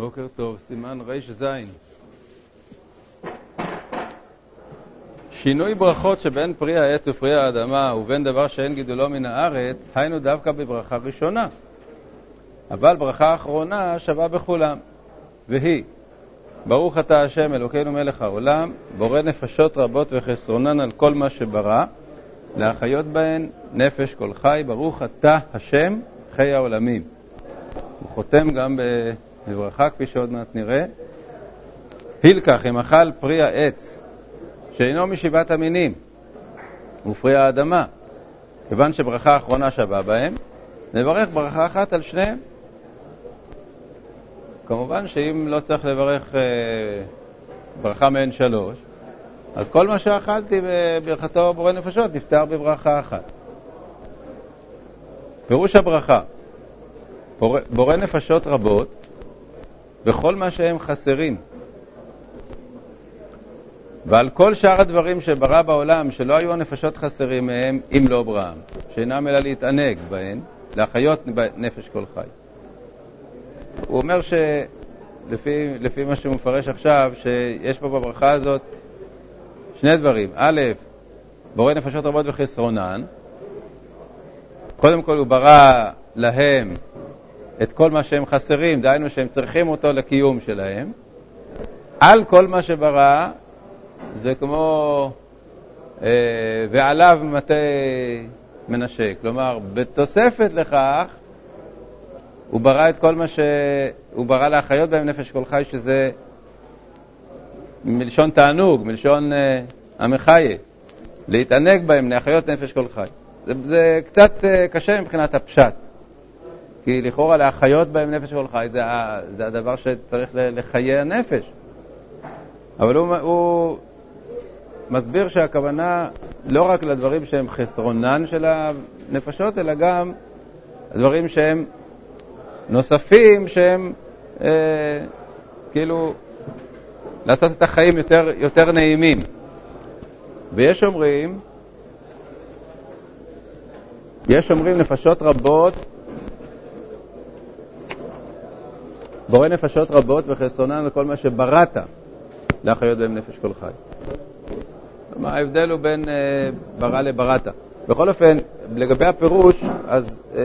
בוקר טוב, סימן רז. שינוי ברכות שבין פרי העץ ופרי האדמה ובין דבר שאין גידולו מן הארץ, היינו דווקא בברכה ראשונה. אבל ברכה אחרונה שווה בכולם, והיא ברוך אתה השם אלוקינו מלך העולם, בורא נפשות רבות וחסרונן על כל מה שברא, להחיות בהן נפש כל חי, ברוך אתה השם חי העולמים. הוא חותם גם בברכה, כפי שעוד מעט נראה. הילקח, אם אכל פרי העץ, שאינו משבעת המינים, ופרי האדמה, כיוון שברכה אחרונה שווה בהם, נברך ברכה אחת על שניהם. כמובן שאם לא צריך לברך אה, ברכה מעין שלוש, אז כל מה שאכלתי בברכתו בורא נפשות נפתר בברכה אחת. פירוש הברכה, בורא, בורא נפשות רבות בכל מה שהם חסרים. ועל כל שאר הדברים שברא בעולם, שלא היו הנפשות חסרים מהם, אם לא בראם, שאינם אלא להתענג בהן, להחיות נפש כל חי. הוא אומר שלפי מה שהוא מפרש עכשיו, שיש פה בברכה הזאת שני דברים. א', בורא נפשות רבות וחסרונן. קודם כל הוא ברא להם את כל מה שהם חסרים, דהיינו שהם צריכים אותו לקיום שלהם. על כל מה שברא, זה כמו אה, ועליו מטה מנשק. כלומר, בתוספת לכך, הוא ברא את כל מה ש... הוא ברא להחיות בהם נפש כל חי, שזה מלשון תענוג, מלשון אה, המחיה, להתענג בהם, להחיות נפש כל חי. זה, זה קצת אה, קשה מבחינת הפשט, כי לכאורה להחיות בהם נפש כל חי זה, זה הדבר שצריך לחיי הנפש. אבל הוא, הוא מסביר שהכוונה לא רק לדברים שהם חסרונן של הנפשות, אלא גם דברים שהם נוספים, שהם אה, כאילו לעשות את החיים יותר, יותר נעימים. ויש אומרים, יש אומרים נפשות רבות, בורא נפשות רבות וחסרונן לכל מה שבראת להחיות בהם נפש כל חי. מה ההבדל הוא בין אה, ברא לבראת. בכל אופן, לגבי הפירוש, אז אה,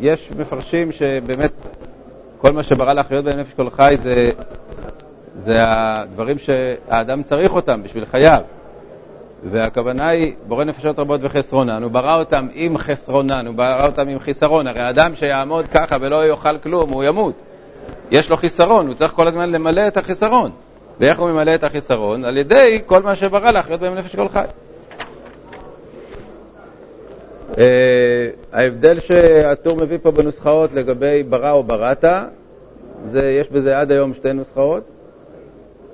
יש מפרשים שבאמת כל מה שברא להחיות בהם נפש כל חי זה זה הדברים שהאדם צריך אותם בשביל חייו. והכוונה היא, בורא נפשות רבות וחסרונן, הוא ברא אותם עם חסרונן, הוא ברא אותם עם חיסרון. הרי אדם שיעמוד ככה ולא יאכל כלום, הוא ימות. יש לו חיסרון, הוא צריך כל הזמן למלא את החיסרון. ואיך הוא ממלא את החיסרון? על ידי כל מה שברא להחיות בהם נפש כל חי. Uh, ההבדל שהטור מביא פה בנוסחאות לגבי ברא או בראת, יש בזה עד היום שתי נוסחאות.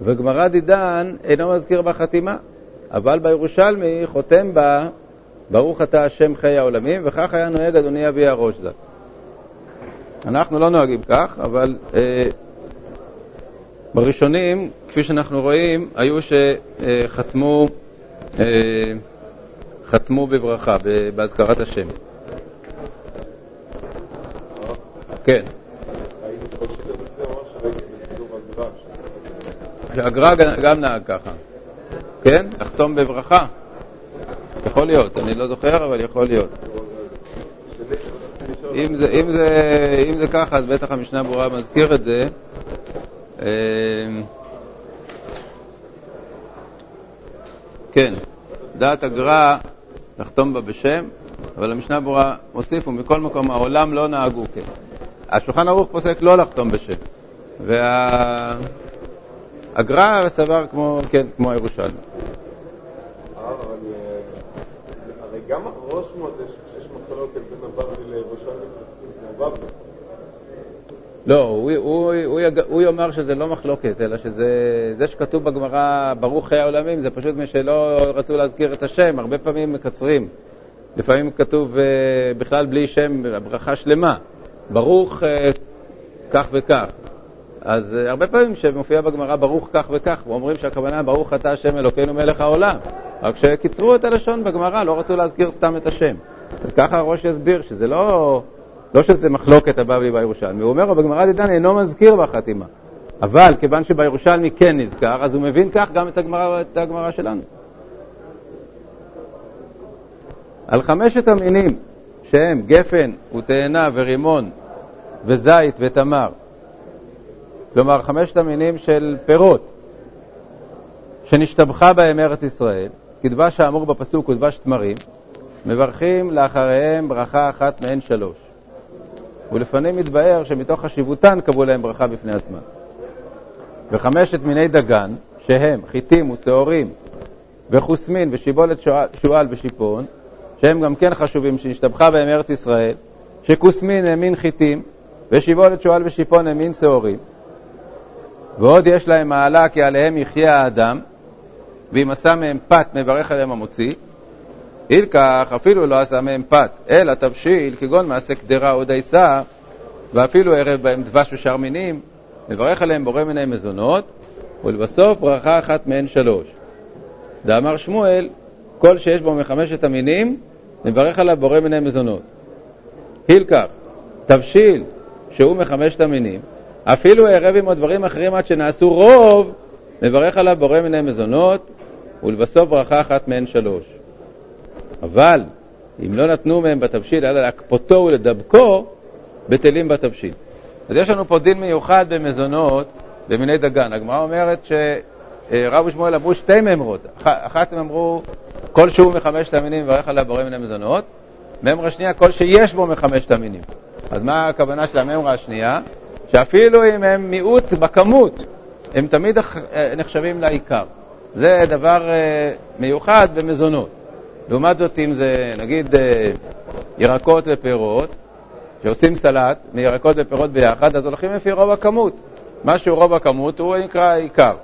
וגמרא דידן אינו מזכיר בחתימה, אבל בירושלמי חותם בה ברוך אתה השם חיי העולמים, וכך היה נוהג אדוני אבי הראש ז"ל. אנחנו לא נוהגים כך, אבל אה, בראשונים, כפי שאנחנו רואים, היו שחתמו אה, חתמו בברכה, בהזכרת השם. כן. שהגר"א גם נהג ככה. כן? לחתום בברכה. יכול להיות, אני לא זוכר, אבל יכול להיות. אם זה, אם זה, אם זה ככה, אז בטח המשנה ברורה מזכיר את זה. אמ, כן, דעת הגר"א לחתום בה בשם, אבל המשנה ברורה מוסיף, ומכל מקום העולם לא נהגו כן. השולחן ערוך פוסק לא לחתום בשם. וה... הגר"א סבר כמו, כן, כמו הירושלמי. הרי גם ראש מודה שיש מחלוקת בין הבבלי לירושלמי כמו בבלי. לא, הוא, יאמר שזה לא מחלוקת, אלא שזה זה שכתוב בגמרא ברוך חיי העולמים, זה פשוט מי שלא רצו להזכיר את השם, הרבה פעמים מקצרים. לפעמים כתוב uh, בכלל בלי שם, ברכה שלמה. ברוך uh, כך וכך. אז uh, הרבה פעמים כשמופיע בגמרא ברוך כך וכך, אומרים שהכוונה ברוך אתה השם אלוקינו מלך העולם. רק שקיצרו את הלשון בגמרא, לא רצו להזכיר סתם את השם. אז ככה הראש יסביר שזה לא, לא שזה מחלוקת הבבלי בירושלמי. הוא אומר, בגמרא דידן אינו מזכיר בחתימה. אבל כיוון שבירושלמי כן נזכר, אז הוא מבין כך גם את הגמרא שלנו. על חמשת המינים שהם גפן ותאנה ורימון וזית ותמר, כלומר חמשת המינים של פירות שנשתבחה בהם ארץ ישראל, כדבש האמור בפסוק הוא דבש תמרים, מברכים לאחריהם ברכה אחת מהן שלוש. ולפנים מתבאר שמתוך חשיבותן קבעו להם ברכה בפני עצמם. וחמשת מיני דגן, שהם חיטים ושעורים וחוסמין ושיבולת שועל ושיפון, שהם גם כן חשובים, שנשתבחה בהם ארץ ישראל, שכוסמין הם מין חיטים, ושיבולת שועל ושיפון הם מין שעורים. ועוד יש להם מעלה כי עליהם יחיה האדם, ואם עשה מהם פת מברך עליהם המוציא. אילקח אפילו לא עשה מהם פת, אלא תבשיל, כגון מעשה קדרה או דייסה, ואפילו ערב בהם דבש ושאר מינים, מברך עליהם בורא מיני מזונות, ולבסוף ברכה אחת מהן שלוש. דאמר שמואל, כל שיש בו מחמשת המינים, מברך עליו בורא מיני מזונות. הילקח, תבשיל, שהוא מחמשת המינים, אפילו ערב עמו דברים אחרים עד שנעשו רוב, מברך עליו בורא מיני מזונות, ולבסוף ברכה אחת מהן שלוש. אבל אם לא נתנו מהם בתבשיל, אלא להקפותו ולדבקו, בטלים בתבשיל. אז יש לנו פה דין מיוחד במזונות במיני דגן. הגמרא אומרת שרב ושמואל אמרו שתי ממרות. אחת הם אמרו, כל שהוא מחמשת המינים מברך עליו בורא מיני מזונות. ממרה שנייה, כל שיש בו מחמשת המינים. אז מה הכוונה של הממרה השנייה? שאפילו אם הם מיעוט בכמות, הם תמיד נחשבים לעיקר. זה דבר אה, מיוחד במזונות. לעומת זאת, אם זה נגיד אה, ירקות ופירות, שעושים סלט מירקות ופירות ביחד, אז הולכים לפי רוב הכמות. מה שהוא רוב הכמות הוא נקרא עיקר.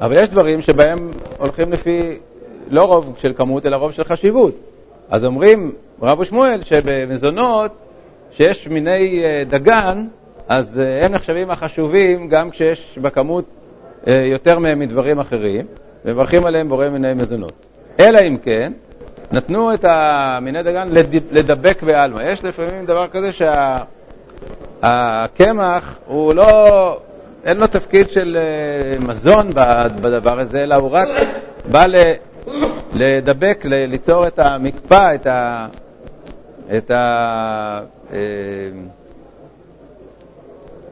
אבל יש דברים שבהם הולכים לפי לא רוב של כמות, אלא רוב של חשיבות. אז אומרים רב ושמואל שבמזונות, שיש מיני אה, דגן, אז הם נחשבים החשובים גם כשיש בכמות יותר מהם מדברים אחרים, ומברכים עליהם בורא מיני מזונות. אלא אם כן, נתנו את המיני דגן לדבק בעלמא. יש לפעמים דבר כזה שהקמח שה, הוא לא, אין לו תפקיד של מזון בדבר הזה, אלא הוא רק בא ל, לדבק, ל, ליצור את המקפא, את ה... את ה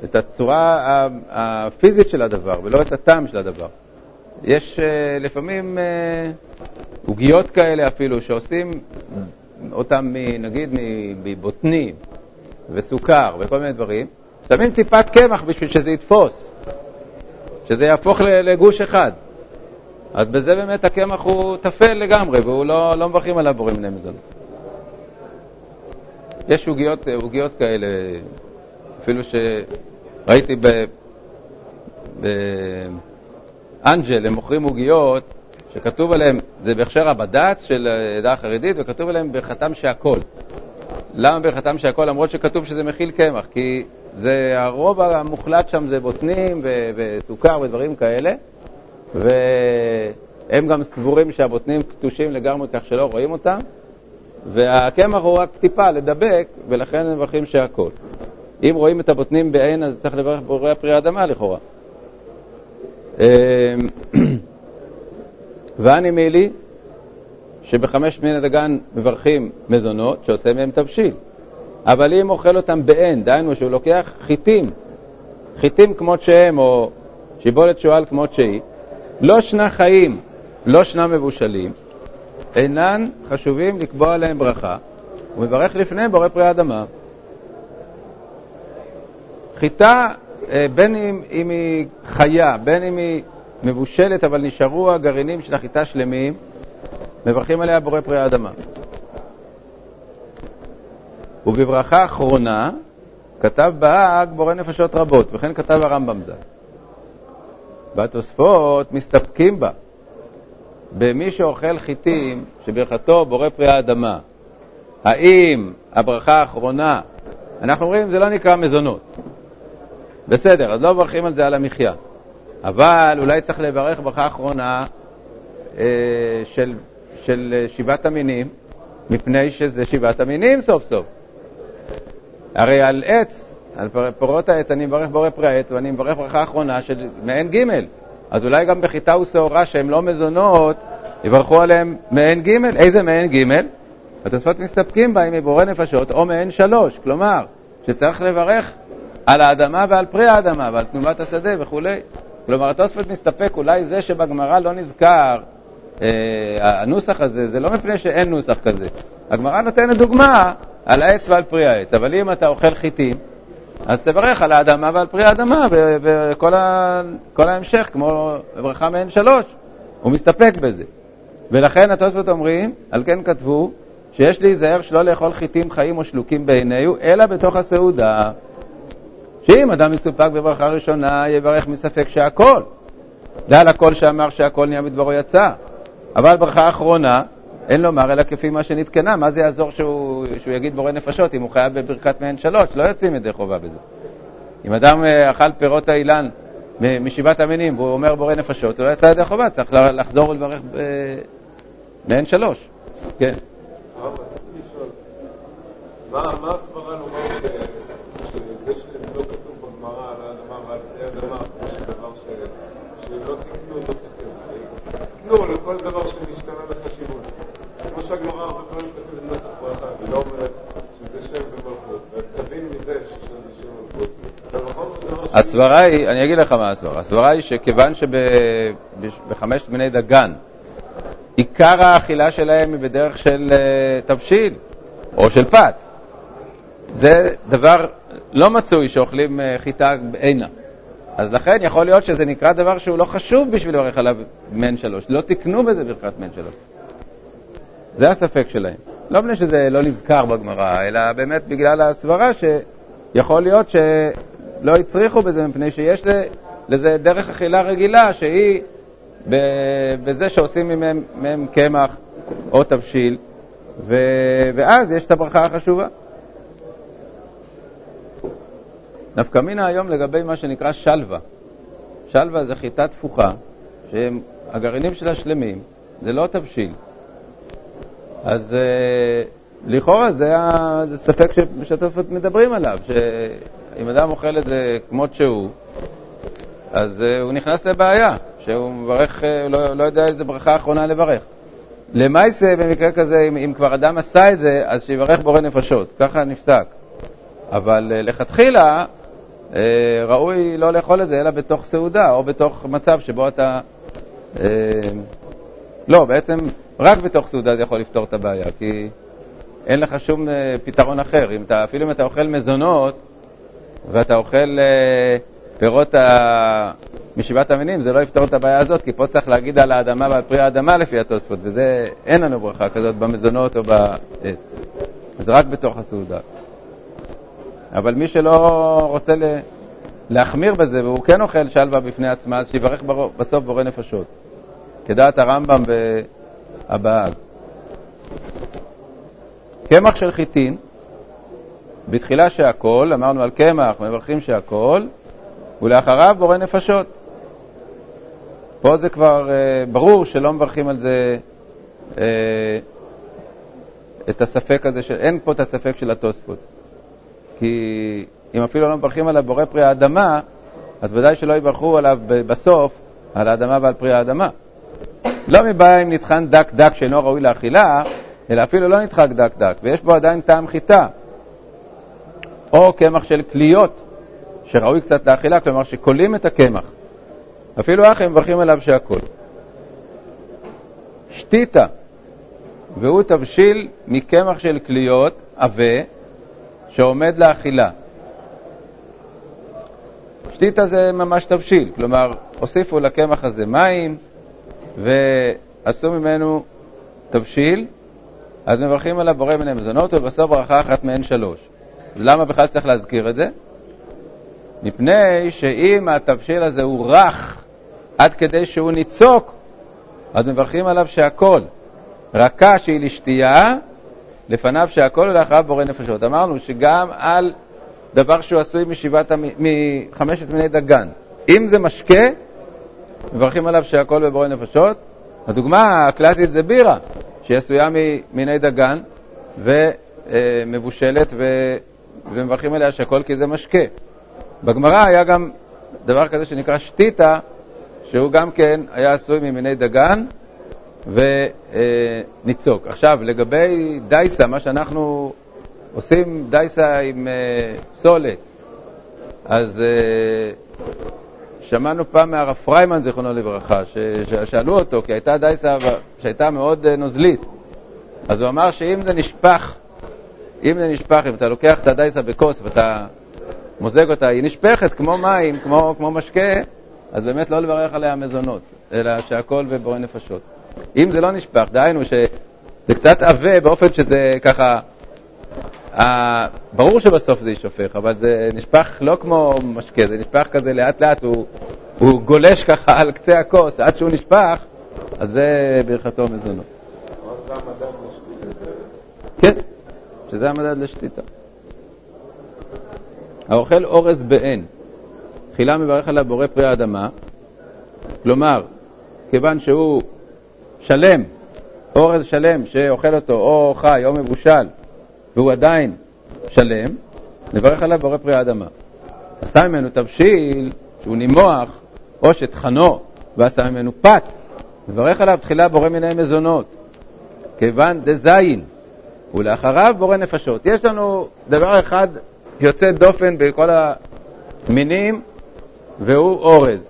את הצורה הפיזית של הדבר, ולא את הטעם של הדבר. יש uh, לפעמים uh, עוגיות כאלה אפילו, שעושים אותם, נגיד, מבוטנים וסוכר וכל מיני דברים, שמים טיפת קמח בשביל שזה יתפוס, שזה יהפוך לגוש אחד. אז בזה באמת הקמח הוא טפל לגמרי, והוא לא, לא מברכים עליו בורים בני מזונות. יש עוגיות, עוגיות כאלה, אפילו שראיתי ב... באנג'ל, הם מוכרים עוגיות שכתוב עליהם, זה בהכשר הבד"ץ של העדה החרדית, וכתוב עליהם ברכתם שהכל. למה ברכתם שהכל? למרות שכתוב שזה מכיל קמח, כי זה, הרוב המוחלט שם זה בוטנים ו- וסוכר ודברים כאלה, והם גם סבורים שהבוטנים קטושים לגמרי כך שלא רואים אותם, והקמח הוא רק טיפה לדבק, ולכן הם מברכים שהכל. אם רואים את הבוטנים בעין, אז צריך לברך בורא פרי האדמה לכאורה. אמ, ואני מילי, שבחמש מיני דגן מברכים מזונות, שעושה מהם תבשיל. אבל אם אוכל אותם בעין, דהיינו שהוא לוקח חיטים, חיטים כמות שהם, או שיבולת שועל כמות שהיא, לא שנה חיים, לא שנה מבושלים, אינן חשובים לקבוע עליהם ברכה, ומברך לפניהם בורא פרי האדמה. חיטה, בין אם, אם היא חיה, בין אם היא מבושלת, אבל נשארו הגרעינים של החיטה שלמים, מברכים עליה בורא פרי האדמה. ובברכה אחרונה כתב בהאג בורא נפשות רבות, וכן כתב הרמב"ם ז"ל. והתוספות מסתפקים בה, במי שאוכל חיטים שברכתו בורא פרי האדמה. האם הברכה האחרונה, אנחנו אומרים זה לא נקרא מזונות. בסדר, אז לא מברכים על זה על המחיה. אבל אולי צריך לברך ברכה אחרונה אה, של, של אה, שבעת המינים, מפני שזה שבעת המינים סוף סוף. הרי על עץ על פירות העץ אני מברך בורא פרי העץ, ואני מברך ברכה אחרונה של מעין ג'. אז אולי גם בחיטה ושעורה שהם לא מזונות, יברכו עליהם מעין ג'. איזה מעין ג'? התוספות מסתפקים בה אם מבורא נפשות או מעין שלוש. כלומר, שצריך לברך על האדמה ועל פרי האדמה ועל תנובת השדה וכולי. כלומר, התוספות מסתפק, אולי זה שבגמרא לא נזכר, אה, הנוסח הזה, זה לא מפני שאין נוסח כזה. הגמרא נותנת דוגמה על העץ ועל פרי העץ, אבל אם אתה אוכל חיטים, אז תברך על האדמה ועל פרי האדמה וכל. ההמשך, כמו ברכה מעין שלוש, הוא מסתפק בזה. ולכן התוספות אומרים, על כן כתבו, שיש להיזהר שלא לאכול חיטים חיים או שלוקים בעיניהו, אלא בתוך הסעודה. שאם אדם מסופק בברכה ראשונה, יברך מספק שהכל. זה על הכל שאמר שהכל נהיה מדברו יצא. אבל ברכה אחרונה, אין לומר אלא כפי מה שנתקנה. מה זה יעזור שהוא, שהוא יגיד בורא נפשות אם הוא חייב בברכת מעין שלוש? לא יוצאים ידי חובה בזה. אם אדם אה, אכל פירות האילן משבעת המינים והוא אומר בורא נפשות, הוא לא יצא ידי חובה, צריך לחזור ולברך מעין שלוש. כן. מה הסברה לומר שזה שלא כתוב בגמרא על האדמה ועל פני אדמה, זה דבר שלא תקנו תקנו לכל דבר שמשתנה בחשיבות. כמו שהגמרא הרבה פעמים כתוב נוסח ברכה, היא לא אומרת שזה שם ומלכות, ותבין מזה שזה שם ומלכות. הסברה היא, אני אגיד לך מה הסברה, הסברה היא שכיוון שבחמשת מיני דגן עיקר האכילה שלהם היא בדרך של אה, תבשיל או של פת. זה דבר לא מצוי שאוכלים אה, חיטה בעינה. אז לכן יכול להיות שזה נקרא דבר שהוא לא חשוב בשביל לברך עליו מן שלוש. לא תקנו בזה ברכת מן שלוש. זה הספק שלהם. לא מפני שזה לא נזכר בגמרא, אלא באמת בגלל הסברה שיכול להיות שלא הצריכו בזה, מפני שיש לזה דרך אכילה רגילה שהיא בזה שעושים מהם קמח או תבשיל. ואז יש את הברכה החשובה. נפקא מינה היום לגבי מה שנקרא שלווה. שלווה זה חיטה תפוחה, שהגרעינים שלה שלמים, זה לא תבשיל. אז uh, לכאורה זה, זה ספק שהתוספות מדברים עליו, שאם אדם אוכל את זה כמות שהוא, אז uh, הוא נכנס לבעיה, שהוא מברך, uh, לא, לא יודע איזה ברכה אחרונה לברך. למעשה, במקרה כזה, אם, אם כבר אדם עשה את זה, אז שיברך בורא נפשות, ככה נפסק. אבל uh, לכתחילה, ראוי לא לאכול את זה אלא בתוך סעודה, או בתוך מצב שבו אתה... Uh, לא, בעצם רק בתוך סעודה זה יכול לפתור את הבעיה, כי אין לך שום uh, פתרון אחר. אם אתה, אפילו אם אתה אוכל מזונות ואתה אוכל פירות ה... משבעת המינים, זה לא יפתור את הבעיה הזאת, כי פה צריך להגיד על האדמה ועל פרי האדמה לפי התוספות, וזה, אין לנו ברכה כזאת במזונות או בעץ. אז רק בתוך הסעודה. אבל מי שלא רוצה ל... להחמיר בזה, והוא כן אוכל שלווה בפני עצמה, אז שיברך בסוף בורא נפשות. כדעת הרמב"ם והבאג. קמח של חיטין, בתחילה שהכל, אמרנו על קמח, מברכים שהכל, ולאחריו בורא נפשות. פה זה כבר אה, ברור שלא מברכים על זה אה, את הספק הזה, של, אין פה את הספק של התוספות. כי אם אפילו לא מברכים עליו בורא פרי האדמה, אז ודאי שלא יברכו עליו בסוף על האדמה ועל פרי האדמה. לא מבעיה אם נטחן דק דק שאינו ראוי לאכילה, אלא אפילו לא נדחק דק דק, ויש בו עדיין טעם חיטה. או קמח של כליות, שראוי קצת לאכילה, כלומר שכולים את הקמח. אפילו אחים מברכים עליו שהכל. שתיתה, והוא תבשיל מקמח של כליות, עבה, שעומד לאכילה. שתיתה זה ממש תבשיל, כלומר, הוסיפו לקמח הזה מים ועשו ממנו תבשיל, אז מברכים עליו בורא מיני מזונות, ובסוף ברכה אחת מהן שלוש. למה בכלל צריך להזכיר את זה? מפני שאם התבשיל הזה הוא רך עד כדי שהוא ניצוק, אז מברכים עליו שהכל. רכה שהיא לשתייה, לפניו שהכל ולאחריו בורא נפשות. אמרנו שגם על דבר שהוא עשוי משבעת, מחמשת מיני דגן. אם זה משקה, מברכים עליו שהכל בבורא נפשות. הדוגמה הקלאסית זה בירה, שהיא עשויה ממיני דגן ומבושלת ומברכים עליה שהכל כי זה משקה. בגמרא היה גם דבר כזה שנקרא שתיתה, שהוא גם כן היה עשוי ממיני דגן וניצוק. עכשיו, לגבי דייסה, מה שאנחנו עושים דייסה עם אה, סולת, אז אה, שמענו פעם מהרב פריימן, זיכרונו לברכה, ששאלו אותו, כי הייתה דייסה שהייתה מאוד אה, נוזלית, אז הוא אמר שאם זה נשפך, אם זה נשפך, אם אתה לוקח את הדייסה בכוס ואתה מוזג אותה, היא נשפכת כמו מים, כמו, כמו משקה, אז באמת לא לברך עליה מזונות, אלא שהכל בבורא נפשות. אם זה לא נשפך, דהיינו שזה קצת עבה באופן שזה ככה, אה, ברור שבסוף זה יישופך, אבל זה נשפך לא כמו משקה, זה נשפך כזה לאט לאט, הוא, הוא גולש ככה על קצה הכוס, עד שהוא נשפך, אז זה ברכתו מזונות. כן, שזה המדד לשתיתה. האוכל אורז בעין, תחילה מברך עליו בורא פרי האדמה, כלומר, כיוון שהוא שלם, אורז שלם שאוכל אותו או חי או מבושל, והוא עדיין שלם, נברך עליו בורא פרי האדמה. עשה ממנו תבשיל שהוא נימוח, או שטחנו, ועשה ממנו פת, נברך עליו תחילה בורא מיני מזונות, כיוון דזין, ולאחריו בורא נפשות. יש לנו דבר אחד יוצא דופן בכל המינים, והוא אורז.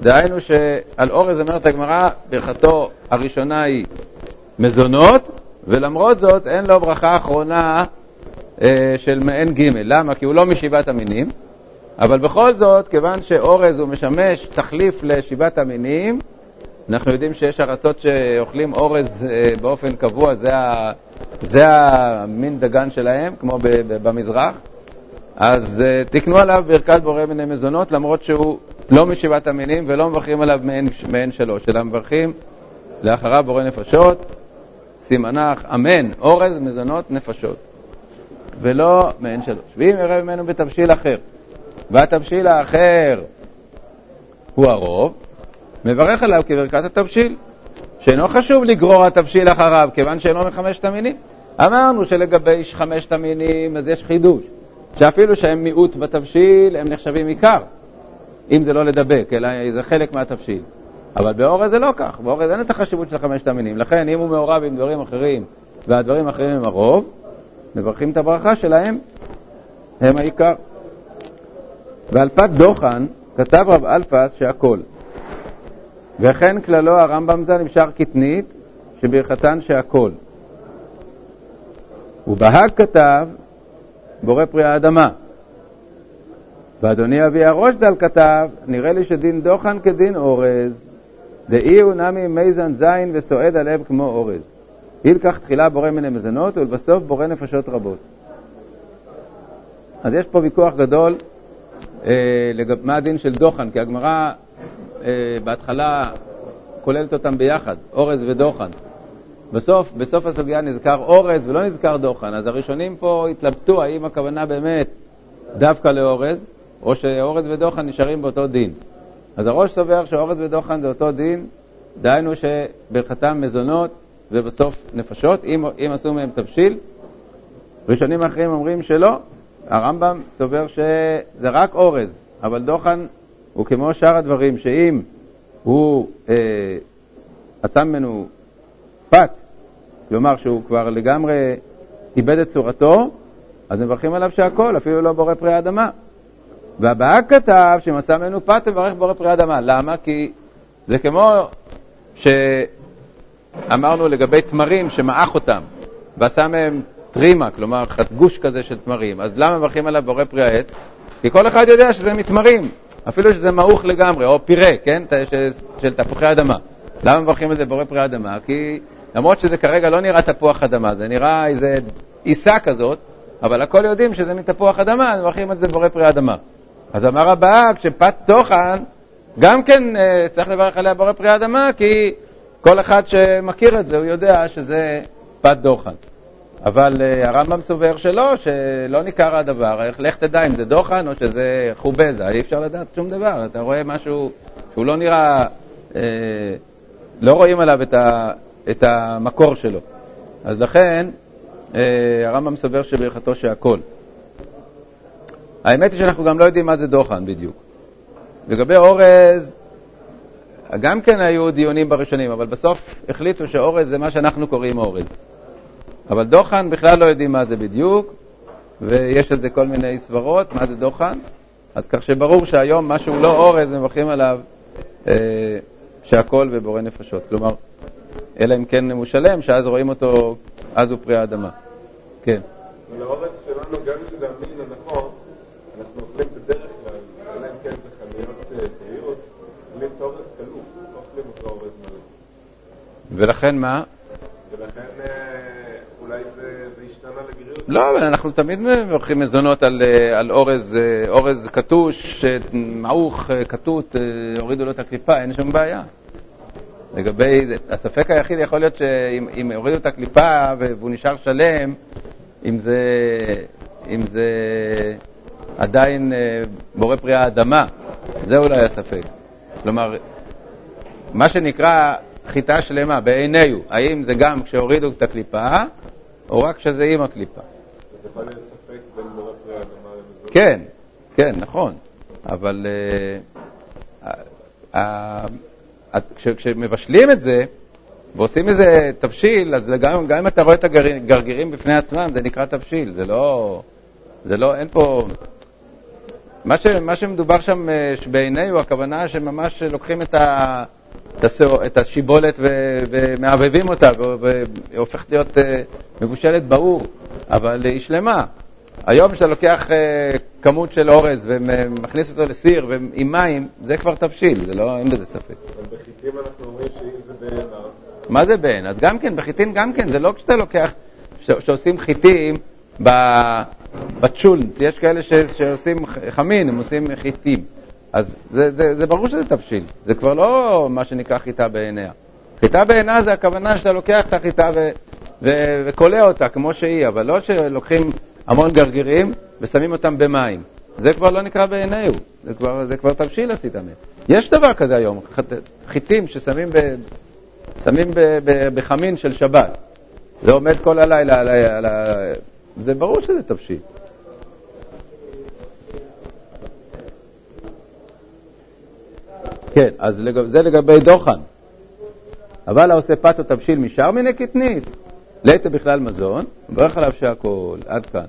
דהיינו שעל אורז אומרת הגמרא, ברכתו הראשונה היא מזונות, ולמרות זאת אין לו ברכה אחרונה אה, של מעין ג'. למה? כי הוא לא משבעת המינים, אבל בכל זאת, כיוון שאורז הוא משמש תחליף לשבעת המינים, אנחנו יודעים שיש ארצות שאוכלים אורז אה, באופן קבוע, זה, ה, זה המין דגן שלהם, כמו במזרח. אז uh, תקנו עליו ברכת בורא מיני מזונות, למרות שהוא לא משבעת המינים ולא מברכים עליו מעין, מעין שלוש, אלא מברכים לאחריו בורא נפשות, סימנך, אמן, אורז, מזונות, נפשות, ולא מעין שלוש. ואם יראה ממנו בתבשיל אחר, והתבשיל האחר הוא הרוב, מברך עליו כברכת התבשיל, שאינו חשוב לגרור התבשיל אחריו, כיוון שאינו מחמשת המינים. אמרנו שלגבי חמשת המינים אז יש חידוש. שאפילו שהם מיעוט בתבשיל, הם נחשבים עיקר, אם זה לא לדבק, אלא זה חלק מהתבשיל. אבל באורז זה לא כך, באורז אין את החשיבות של חמשת המינים. לכן, אם הוא מעורב עם דברים אחרים, והדברים האחרים הם הרוב, מברכים את הברכה שלהם, הם העיקר. ועל פת דוחן כתב רב אלפס שהכל. וכן כללו הרמב"ם ז"ל נמשך קטנית, שברכתן שהכל. ובהג כתב בורא פרי האדמה. ואדוני אבי הראש ז"ל כתב, נראה לי שדין דוחן כדין אורז, דאי הוא נמי מייזן זין וסועד הלב כמו אורז. ילקח תחילה בורא מיני מזונות ולבסוף בורא נפשות רבות. אז יש פה ויכוח גדול אה, לגב, מה הדין של דוחן, כי הגמרא אה, בהתחלה כוללת אותם ביחד, אורז ודוחן. בסוף, בסוף הסוגיה נזכר אורז ולא נזכר דוחן, אז הראשונים פה התלבטו האם הכוונה באמת דווקא לאורז, או שאורז ודוחן נשארים באותו דין. אז הראש סובר שאורז ודוחן זה אותו דין, דהיינו שברכתם מזונות ובסוף נפשות, אם, אם עשו מהם תבשיל. ראשונים אחרים אומרים שלא, הרמב"ם סובר שזה רק אורז, אבל דוחן הוא כמו שאר הדברים, שאם הוא אה, עשה ממנו פת, כלומר שהוא כבר לגמרי איבד את צורתו, אז מברכים עליו שהכל, אפילו לא בורא פרי האדמה. והבאה כתב שאם עשה ממנו פת, מברך בורא פרי האדמה. למה? כי זה כמו שאמרנו לגבי תמרים שמעך אותם ועשה מהם טרימה, כלומר גוש כזה של תמרים. אז למה מברכים עליו בורא פרי העץ? כי כל אחד יודע שזה מתמרים, אפילו שזה מעוך לגמרי, או פירה, כן, של, של תפוחי אדמה. למה מברכים על זה בורא פרי אדמה? כי למרות שזה כרגע לא נראה תפוח אדמה, זה נראה איזה עיסה כזאת, אבל הכל יודעים שזה מתפוח אדמה, מברכים על זה בורא פרי אדמה. אז אמר הבאה, כשפת תוכן, גם כן אה, צריך לברך עליה בורא פרי אדמה, כי כל אחד שמכיר את זה, הוא יודע שזה פת דוחן. אבל uh, הרמב"ם סובר שלא, שלא ניכר הדבר, איך לך תדע אם זה דוחן או שזה חובזה, אי אפשר לדעת שום דבר, אתה רואה משהו שהוא לא נראה, uh, לא רואים עליו את, ה, את המקור שלו. אז לכן, אה, הרמב"ם סובר שברכתו שהכל. האמת היא שאנחנו גם לא יודעים מה זה דוחן בדיוק. לגבי אורז, גם כן היו דיונים בראשונים, אבל בסוף החליטו שאורז זה מה שאנחנו קוראים אורז. אבל דוחן בכלל לא יודעים מה זה בדיוק, ויש על זה כל מיני סברות, מה זה דוחן. אז כך שברור שהיום מה שהוא לא אורז, מברכים עליו אה, שהכל בבורא נפשות. כלומר, אלא אם כן הוא שלם, שאז רואים אותו, אז הוא פרי האדמה. כן. אבל האורז שלנו, גם אם זה המין הנכון, אנחנו אוכלים בדרך כלל, אלא אם כן זה חנויות אה, טריות, אוכלים את האורז כלוא, לא אוכלים אותו אורז מלא. ולכן מה? ולכן אה, אולי זה זה השתנה לגריות. לא, אבל אנחנו תמיד מברכים מזונות על, אה, על אורז, אה, אורז קטוש, מעוך, כתות, הורידו לו את הקליפה, אין שום בעיה. לגבי זה, הספק היחיד יכול להיות שאם אם הורידו את הקליפה והוא נשאר שלם, אם זה, אם זה עדיין בורא פרי האדמה, זה אולי הספק. כלומר, מה שנקרא חיטה שלמה בעינינו, האם זה גם כשהורידו את הקליפה, או רק כשזה עם הקליפה? למזון. כן, כן, נכון, אבל אה, כש- כשמבשלים את זה ועושים איזה תבשיל, אז גם, גם אם אתה רואה את הגרגירים בפני עצמם, זה נקרא תבשיל, זה לא, זה לא, אין פה... מה, ש, מה שמדובר שם אה, בעינינו, הכוונה שממש לוקחים את, ה, את, השיבולת ומעבבים אותה, והיא הופכת להיות אה, מבושלת באור, אבל היא שלמה. היום כשאתה לוקח אה, כמות של אורז ומכניס אותו לסיר ועם מים, זה כבר תבשיל, זה לא, אין בזה ספק. אבל בחיטים אנחנו אומרים שאם זה בעיניו, מה זה בעין? אז גם כן, בחיטין גם כן, זה לא כשאתה לוקח, ש- שעושים חיטים בצ'ולנט, יש כאלה שעושים חמין, הם עושים חיטים. אז זה, זה, זה ברור שזה תבשיל, זה כבר לא מה שנקרא חיטה בעיניה. חיטה בעינה זה הכוונה שאתה לוקח את החיטה וקולע אותה כמו שהיא, אבל לא שלוקחים המון גרגירים ושמים אותם במים. זה כבר לא נקרא בעיניהו, זה כבר, זה כבר תבשיל עשית מהם. יש דבר כזה היום, חיטים ששמים ב... שמים ב- ב- בחמין של שבת. זה עומד כל הלילה. על ה... זה ברור שזה תבשיל. כן, אז לג... זה לגבי דוחן. אבל העושה פת או תבשיל משאר מיני קטנית, ליתא בכלל מזון, מברך עליו שהכל, עד כאן.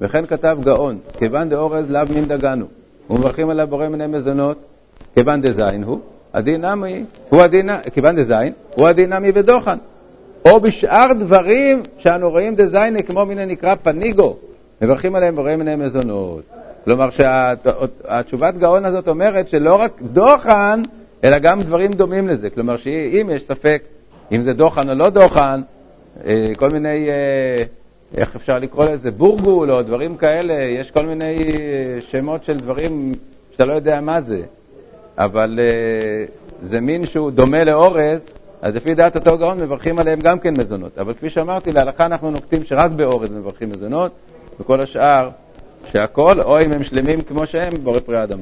וכן כתב גאון, כיוון דאורז לאו מין דגנו, ומברכים עליו בורא מיני מזונות, כיוון דזין הוא, הדין נמי, הוא הדין, כיוון דזין, הוא הדין נמי בדוחן. או בשאר דברים שאנו רואים דזייני, כמו מן הנקרא פניגו, מברכים עליהם בורא מיני מזונות. כלומר שהתשובת גאון הזאת אומרת שלא רק דוחן, אלא גם דברים דומים לזה. כלומר שאם יש ספק אם זה דוחן או לא דוחן, אה, כל מיני, אה, איך אפשר לקרוא לזה, בורגול או דברים כאלה, יש כל מיני אה, שמות של דברים שאתה לא יודע מה זה, אבל זה מין שהוא דומה לאורז, אז לפי דעת אותו גאון מברכים עליהם גם כן מזונות. אבל כפי שאמרתי, להלכה אנחנו נוקטים שרק באורז מברכים מזונות, וכל השאר שהכל, או אם הם שלמים כמו שהם, בורא פרי האדמה.